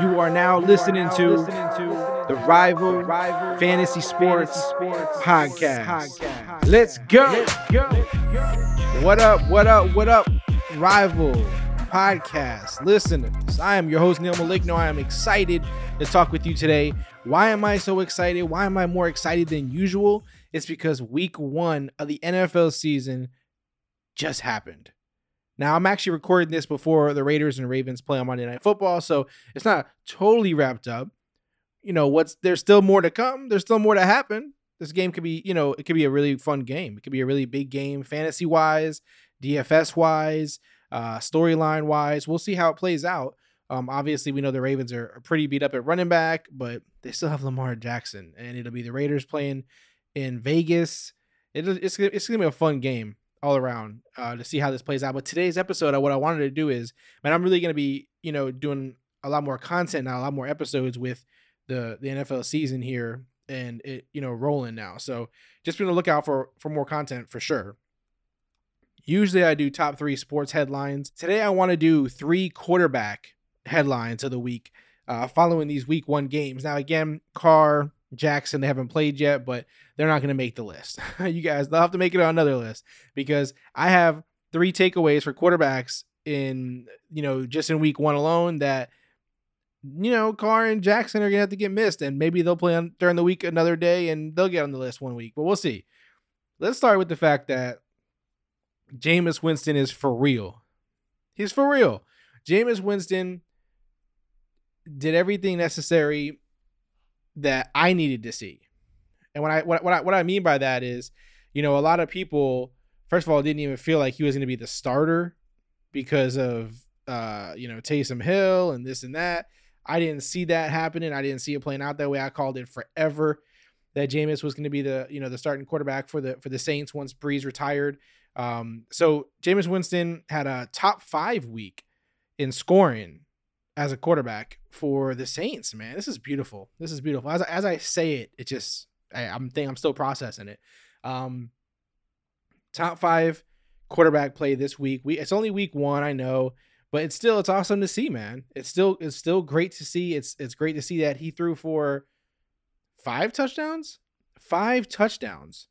You are now listening to the Rival Fantasy Sports Podcast. Let's go. What up? What up? What up? Rival Podcast listeners. I am your host Neil Maligno. I am excited to talk with you today. Why am I so excited? Why am I more excited than usual? It's because week one of the NFL season just happened. Now, I'm actually recording this before the Raiders and Ravens play on Monday Night Football, so it's not totally wrapped up. You know, what's there's still more to come. There's still more to happen. This game could be, you know, it could be a really fun game. It could be a really big game, fantasy wise, DFS wise, uh, storyline wise. We'll see how it plays out. Um, obviously, we know the Ravens are, pretty beat up at running back, but they still have Lamar Jackson, and it'll be the Raiders playing in Vegas. It, it's it's gonna be a fun game all around uh, to see how this plays out. But today's episode, what I wanted to do is, man, I'm really going to be, you know, doing a lot more content now, a lot more episodes with the the NFL season here and it, you know, rolling now. So just be on the lookout for for more content for sure. Usually I do top three sports headlines. Today I want to do three quarterback headlines of the week, uh, following these week one games. Now again, Carr, Jackson, they haven't played yet, but they're not going to make the list. you guys, they'll have to make it on another list because I have three takeaways for quarterbacks in, you know, just in week one alone that, you know, Carr and Jackson are going to have to get missed. And maybe they'll play on during the week another day and they'll get on the list one week, but we'll see. Let's start with the fact that Jameis Winston is for real. He's for real. Jameis Winston did everything necessary that I needed to see. And what I what, what I what I mean by that is, you know, a lot of people first of all didn't even feel like he was going to be the starter because of uh, you know, Taysom Hill and this and that. I didn't see that happening. I didn't see it playing out that way. I called it forever that Jameis was going to be the, you know, the starting quarterback for the for the Saints once Brees retired. Um, so Jameis Winston had a top five week in scoring as a quarterback for the Saints, man. This is beautiful. This is beautiful. As, as I say it, it just I, am think I'm still processing it. Um, top five quarterback play this week. We it's only week one, I know, but it's still it's awesome to see, man. It's still it's still great to see. It's it's great to see that he threw for five touchdowns, five touchdowns.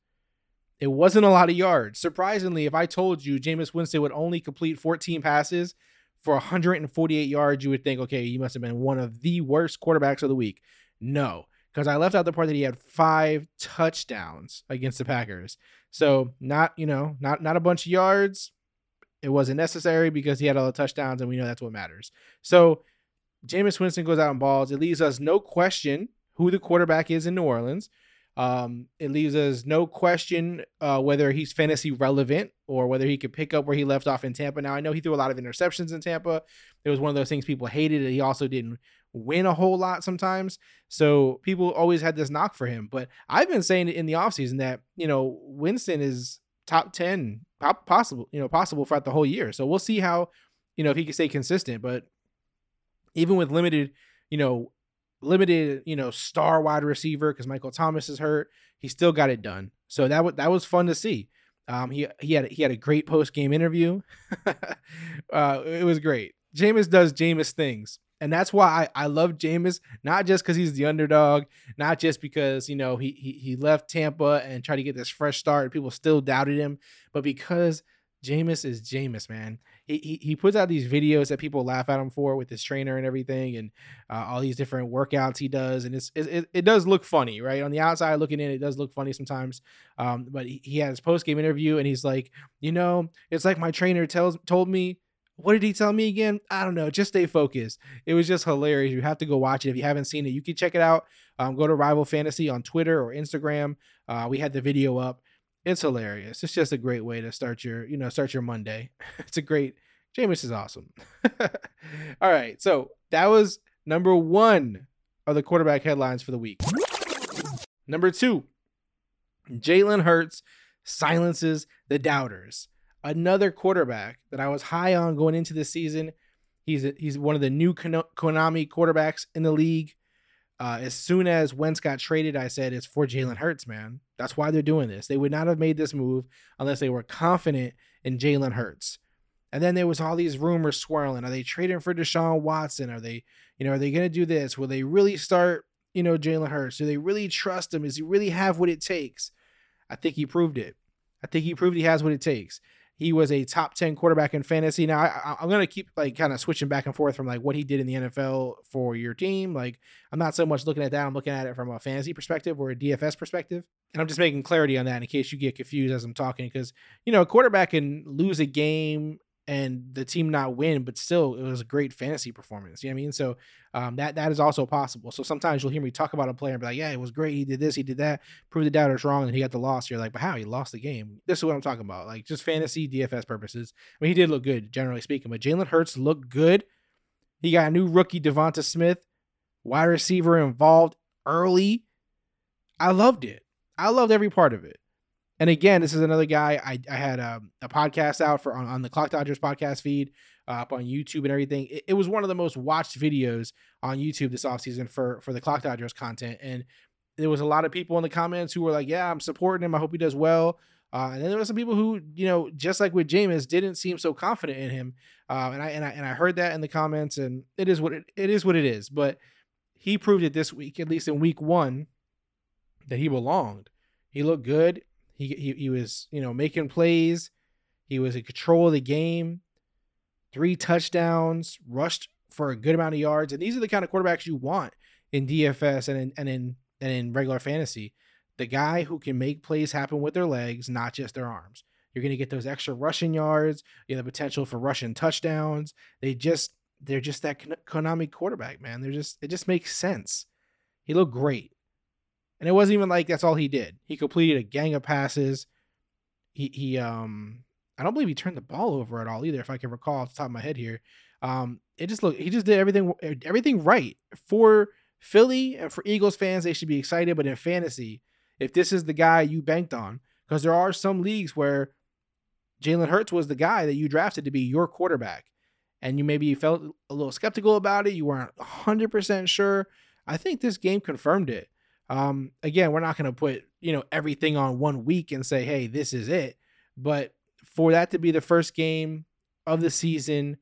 It wasn't a lot of yards. Surprisingly, if I told you Jameis Winston would only complete 14 passes for 148 yards, you would think, okay, he must have been one of the worst quarterbacks of the week. No, because I left out the part that he had five touchdowns against the Packers. So not, you know, not not a bunch of yards. It wasn't necessary because he had all the touchdowns, and we know that's what matters. So Jameis Winston goes out and balls. It leaves us no question who the quarterback is in New Orleans. Um, it leaves us no question uh, whether he's fantasy relevant or whether he could pick up where he left off in Tampa. Now, I know he threw a lot of interceptions in Tampa. It was one of those things people hated. And He also didn't win a whole lot sometimes. So people always had this knock for him. But I've been saying in the offseason that, you know, Winston is top 10 possible, you know, possible throughout the whole year. So we'll see how, you know, if he can stay consistent. But even with limited, you know, limited, you know, star wide receiver because Michael Thomas is hurt. He still got it done. So that was that was fun to see. Um, he he had he had a great post game interview. uh, it was great. Jameis does Jameis things, and that's why I, I love Jameis. Not just because he's the underdog, not just because you know he, he he left Tampa and tried to get this fresh start people still doubted him, but because Jameis is Jameis, man he, he puts out these videos that people laugh at him for with his trainer and everything, and uh, all these different workouts he does, and it's it, it, does look funny, right? On the outside looking in, it does look funny sometimes. Um, but he, he had his post game interview, and he's like, you know, it's like my trainer tells told me. What did he tell me again? I don't know. Just stay focused. It was just hilarious. You have to go watch it if you haven't seen it. You can check it out. Um, go to Rival Fantasy on Twitter or Instagram. Uh, we had the video up it's hilarious. It's just a great way to start your, you know, start your Monday. It's a great. Jameis is awesome. All right, so that was number one of the quarterback headlines for the week. Number two, Jalen Hurts silences the doubters. Another quarterback that I was high on going into the season. He's a, he's one of the new Konami quarterbacks in the league. Uh, as soon as Wentz got traded, I said it's for Jalen Hurts, man. That's why they're doing this. They would not have made this move unless they were confident in Jalen Hurts. And then there was all these rumors swirling. Are they trading for Deshaun Watson? Are they, you know, are they going to do this? Will they really start, you know, Jalen Hurts? Do they really trust him? Does he really have what it takes? I think he proved it. I think he proved he has what it takes. He was a top 10 quarterback in fantasy. Now, I, am going to keep like kind of switching back and forth from like what he did in the NFL for your team. Like, I'm not so much looking at that. I'm looking at it from a fantasy perspective or a DFS perspective. And I'm just making clarity on that in case you get confused as I'm talking. Because, you know, a quarterback can lose a game and the team not win, but still it was a great fantasy performance. You know what I mean? So um, that that is also possible. So sometimes you'll hear me talk about a player and be like, yeah, it was great. He did this, he did that, prove the doubters wrong, and he got the loss. You're like, but how? He lost the game. This is what I'm talking about. Like just fantasy DFS purposes. I mean, he did look good, generally speaking, but Jalen Hurts looked good. He got a new rookie, Devonta Smith, wide receiver involved early. I loved it. I loved every part of it. And again, this is another guy I, I had a, um, a podcast out for on, on, the Clock Dodgers podcast feed uh, up on YouTube and everything. It, it, was one of the most watched videos on YouTube this offseason for for the Clock Dodgers content. And there was a lot of people in the comments who were like, "Yeah, I'm supporting him. I hope he does well." Uh, and then there were some people who, you know, just like with Jameis, didn't seem so confident in him. Uh, and I and I and I heard that in the comments, and it is what it, it is what it is. But he proved it this week, at least in week one, that he belonged. He looked good. He, he he was, you know, making plays. He was in control of the game. Three touchdowns, rushed for a good amount of yards, and these are the kind of quarterbacks you want in DFS and in and in and in regular fantasy. The guy who can make plays happen with their legs, not just their arms. You're going to get those extra rushing yards. You have the potential for rushing touchdowns. They just they're just that Konami quarterback, man. They're just it just makes sense. He looked great. And it wasn't even like that's all he did. He completed a gang of passes. He he um I don't believe he turned the ball over at all either, if I can recall off the top of my head here. Um, it just looked he just did everything everything right for Philly and for Eagles fans. They should be excited, but in fantasy, if this is the guy you banked on, because there are some leagues where Jalen Hurts was the guy that you drafted to be your quarterback, and you maybe felt a little skeptical about it. You weren't 100% sure. I think this game confirmed it. Um, again, we're not going to put, you know, everything on one week and say, hey, this is it. But for that to be the first game of the season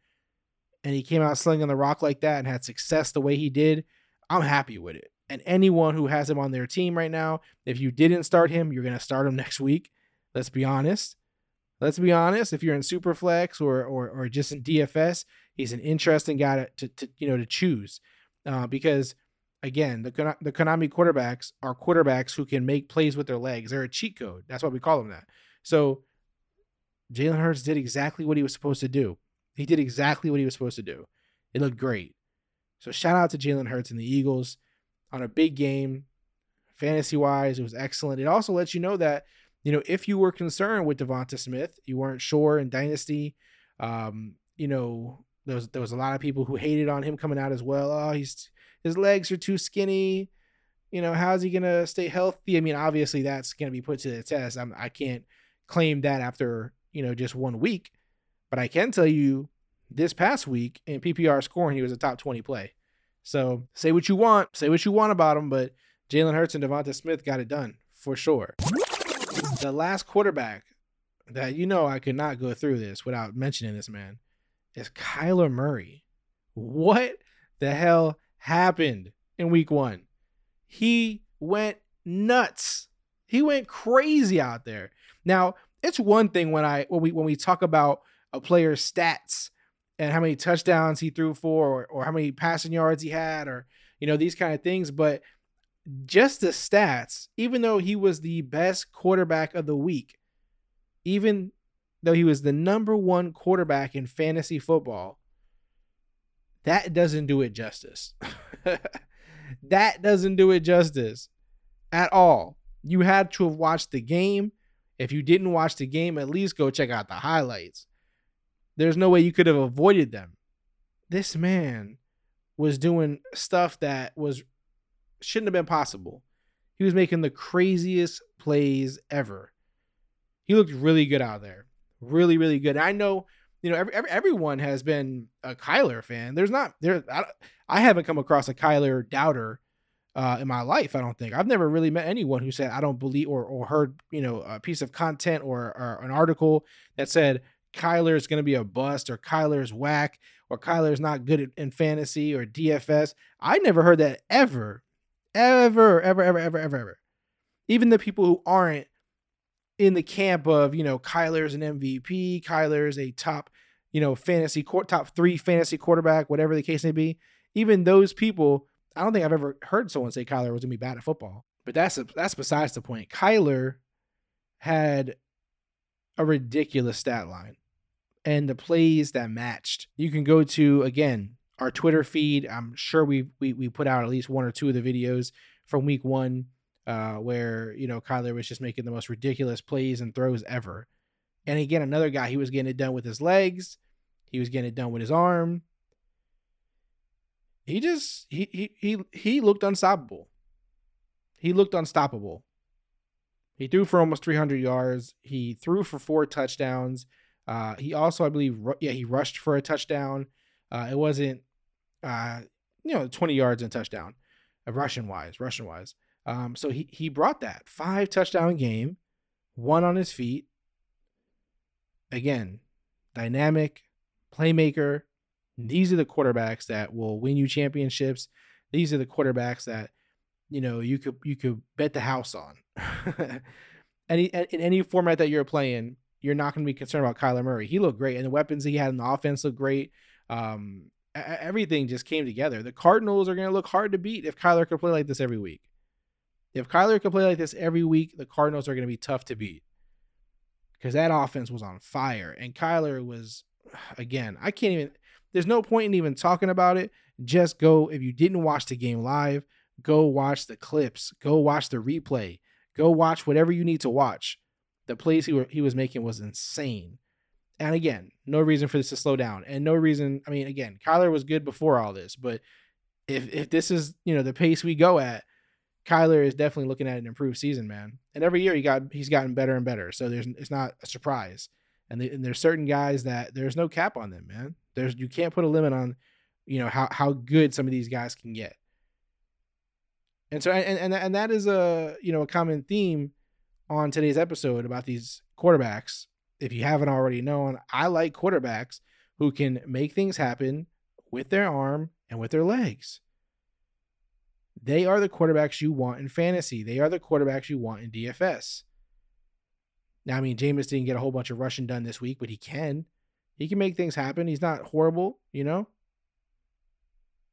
and he came out slinging the rock like that and had success the way he did, I'm happy with it. And anyone who has him on their team right now, if you didn't start him, you're going to start him next week. Let's be honest. Let's be honest. If you're in Superflex or or, or just in DFS, he's an interesting guy to, to, to you know to choose uh, because again, the the Konami quarterbacks are quarterbacks who can make plays with their legs. They're a cheat code. That's why we call them that. So Jalen Hurts did exactly what he was supposed to do. He did exactly what he was supposed to do. It looked great. So shout out to Jalen Hurts and the Eagles on a big game. Fantasy wise, it was excellent. It also lets you know that, you know, if you were concerned with Devonta Smith, you weren't sure in Dynasty, um, you know, there was there was a lot of people who hated on him coming out as well. Oh, he's his legs are too skinny. You know, how's he gonna stay healthy? I mean, obviously that's gonna be put to the test. I'm, I can't claim that after you know just one week, but I can tell you this past week in PPR scoring, he was a top 20 play. So say what you want, say what you want about him, but Jalen Hurts and Devonta Smith got it done for sure. The last quarterback that you know I could not go through this without mentioning this man is Kyler Murray. What the hell happened in week one. He went nuts. He went crazy out there. Now, it's one thing when I when we when we talk about a player's stats and how many touchdowns he threw for or, or how many passing yards he had or you know these kind of things, but just the stats, even though he was the best quarterback of the week, even though he was the number one quarterback in fantasy football, that doesn't do it justice. that doesn't do it justice at all. You had to have watched the game. If you didn't watch the game, at least go check out the highlights. There's no way you could have avoided them. This man was doing stuff that was shouldn't have been possible. He was making the craziest plays ever. He looked really good out there. Really, really good. I know you know, every, every, everyone has been a Kyler fan. There's not there. I, I haven't come across a Kyler doubter uh, in my life. I don't think I've never really met anyone who said I don't believe or or heard you know a piece of content or, or an article that said Kyler is going to be a bust or Kyler is whack or Kyler is not good in fantasy or DFS. I never heard that ever, ever, ever, ever, ever, ever, ever. Even the people who aren't in the camp of, you know, Kyler's an MVP, Kyler's a top, you know, fantasy top three fantasy quarterback, whatever the case may be. Even those people, I don't think I've ever heard someone say Kyler was gonna be bad at football. But that's that's besides the point. Kyler had a ridiculous stat line and the plays that matched. You can go to again our Twitter feed. I'm sure we we we put out at least one or two of the videos from week one, uh, where you know Kyler was just making the most ridiculous plays and throws ever. And again, another guy, he was getting it done with his legs, he was getting it done with his arm. He just he he he he looked unstoppable. He looked unstoppable. He threw for almost 300 yards. He threw for four touchdowns. Uh, he also, I believe, yeah, he rushed for a touchdown. Uh, it wasn't, uh, you know, 20 yards and touchdown, uh, rushing wise, rushing wise. Um, so he he brought that five touchdown game, one on his feet. Again, dynamic playmaker. These are the quarterbacks that will win you championships. These are the quarterbacks that you know you could you could bet the house on. any in any format that you're playing, you're not going to be concerned about Kyler Murray. He looked great, and the weapons he had in the offense looked great. Um, everything just came together. The Cardinals are going to look hard to beat if Kyler could play like this every week. If Kyler could play like this every week, the Cardinals are going to be tough to beat because that offense was on fire, and Kyler was again. I can't even. There's no point in even talking about it. Just go if you didn't watch the game live. Go watch the clips. Go watch the replay. Go watch whatever you need to watch the plays he, were, he was making was insane. And again, no reason for this to slow down. And no reason, I mean, again, Kyler was good before all this, but if if this is, you know, the pace we go at, Kyler is definitely looking at an improved season, man. And every year he got he's gotten better and better. So there's it's not a surprise. And, the, and there's certain guys that there's no cap on them, man. There's you can't put a limit on, you know, how how good some of these guys can get. And so and and and that is a you know a common theme on today's episode about these quarterbacks. If you haven't already known, I like quarterbacks who can make things happen with their arm and with their legs. They are the quarterbacks you want in fantasy. They are the quarterbacks you want in DFS. Now, I mean, Jameis didn't get a whole bunch of rushing done this week, but he can. He can make things happen. He's not horrible, you know.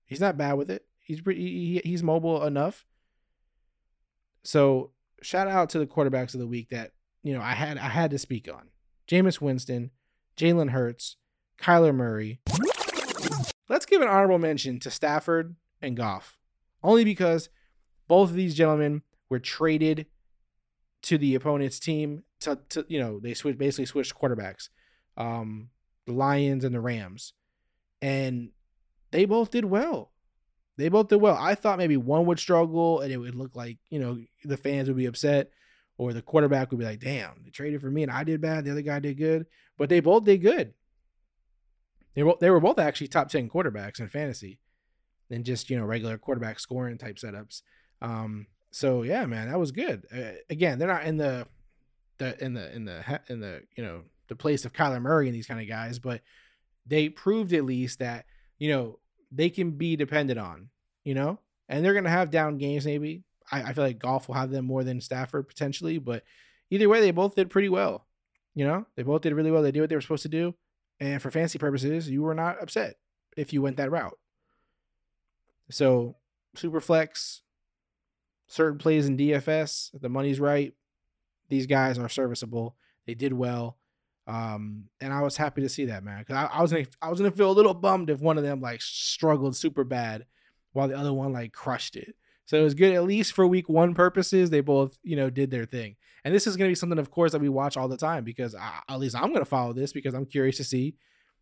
He's not bad with it. He's pretty, he, he's mobile enough. So shout out to the quarterbacks of the week that you know I had I had to speak on: Jameis Winston, Jalen Hurts, Kyler Murray. Let's give an honorable mention to Stafford and Goff, only because both of these gentlemen were traded to the opponent's team. To, to you know they switch basically switched quarterbacks, um, the Lions and the Rams, and they both did well. They both did well. I thought maybe one would struggle and it would look like, you know, the fans would be upset or the quarterback would be like, damn, they traded for me and I did bad. The other guy did good. But they both did good. They were, they were both actually top 10 quarterbacks in fantasy than just, you know, regular quarterback scoring type setups. Um, so yeah, man, that was good. Uh, again, they're not in the, the, in the, in the, in the, you know, the place of Kyler Murray and these kind of guys, but they proved at least that, you know, they can be depended on, you know, and they're to have down games maybe. I, I feel like Goff will have them more than Stafford potentially, but either way, they both did pretty well. You know, they both did really well. They did what they were supposed to do. And for fancy purposes, you were not upset if you went that route. So, super flex, certain plays in DFS, the money's right. These guys are serviceable. They did well. Um, and I was happy to see that, man. Cause I, I was gonna, I was gonna feel a little bummed if one of them like struggled super bad, while the other one like crushed it. So it was good at least for week one purposes. They both, you know, did their thing. And this is gonna be something, of course, that we watch all the time because I, at least I'm gonna follow this because I'm curious to see,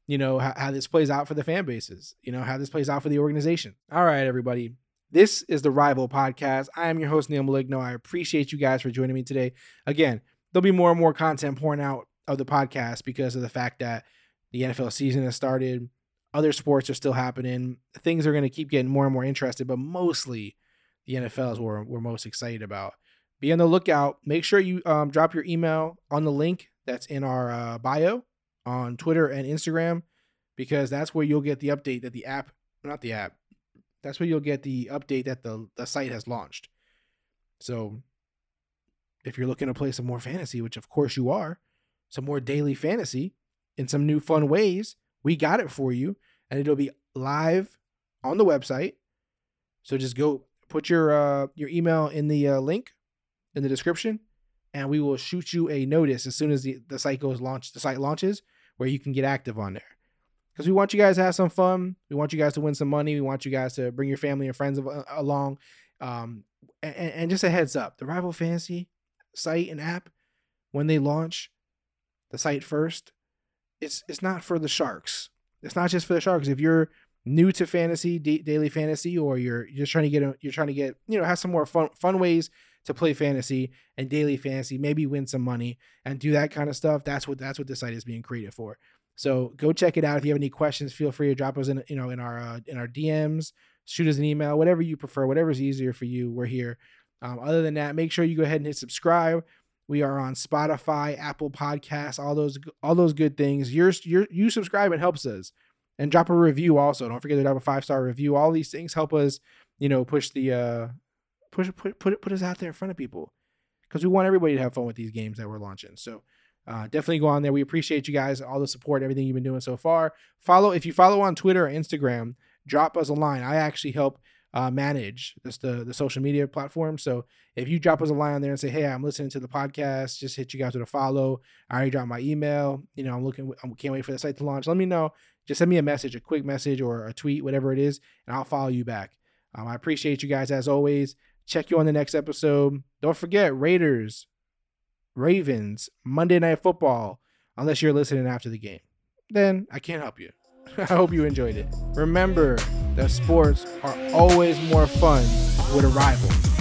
you know, how, how this plays out for the fan bases. You know, how this plays out for the organization. All right, everybody. This is the Rival Podcast. I am your host, Neil Maligno. I appreciate you guys for joining me today. Again, there'll be more and more content pouring out of the podcast because of the fact that the NFL season has started. Other sports are still happening. Things are going to keep getting more and more interested, but mostly the NFL is what we're most excited about. Be on the lookout. Make sure you um, drop your email on the link that's in our uh, bio on Twitter and Instagram because that's where you'll get the update that the app, not the app, that's where you'll get the update that the, the site has launched. So if you're looking to play some more fantasy, which of course you are, some more daily fantasy in some new fun ways, we got it for you. And it'll be live on the website. So just go put your uh, your email in the uh, link in the description, and we will shoot you a notice as soon as the, the site goes launch the site launches where you can get active on there. Because we want you guys to have some fun. We want you guys to win some money. We want you guys to bring your family and friends along. Um, and, and just a heads up, the Rival Fantasy site and app, when they launch the site first, it's it's not for the sharks. It's not just for the sharks. If you're new to fantasy, d- daily fantasy, or you're just trying to get a, you're trying to get you know have some more fun fun ways to play fantasy and daily fantasy, maybe win some money and do that kind of stuff. That's what that's what this site is being created for. So go check it out. If you have any questions, feel free to drop us in you know in our uh, in our DMs, shoot us an email, whatever you prefer, whatever's easier for you. We're here. Um, other than that, make sure you go ahead and hit subscribe. We are on Spotify, Apple Podcasts, all those all those good things. Your, your you subscribing helps us, and drop a review also. Don't forget to drop a five star review. All these things help us, you know, push the uh, push put put put us out there in front of people because we want everybody to have fun with these games that we're launching. So uh, definitely go on there. We appreciate you guys, all the support, everything you've been doing so far. Follow if you follow on Twitter or Instagram. Drop us a line. I actually help uh, manage this the the social media platform. So if you drop us a line on there and say, "Hey, I'm listening to the podcast," just hit you guys with a follow. I already dropped my email. You know, I'm looking. I can't wait for the site to launch. Let me know. Just send me a message, a quick message or a tweet, whatever it is, and I'll follow you back. Um, I appreciate you guys as always. Check you on the next episode. Don't forget Raiders, Ravens, Monday Night Football. Unless you're listening after the game, then I can't help you. I hope you enjoyed it. Remember that sports are always more fun with a rival.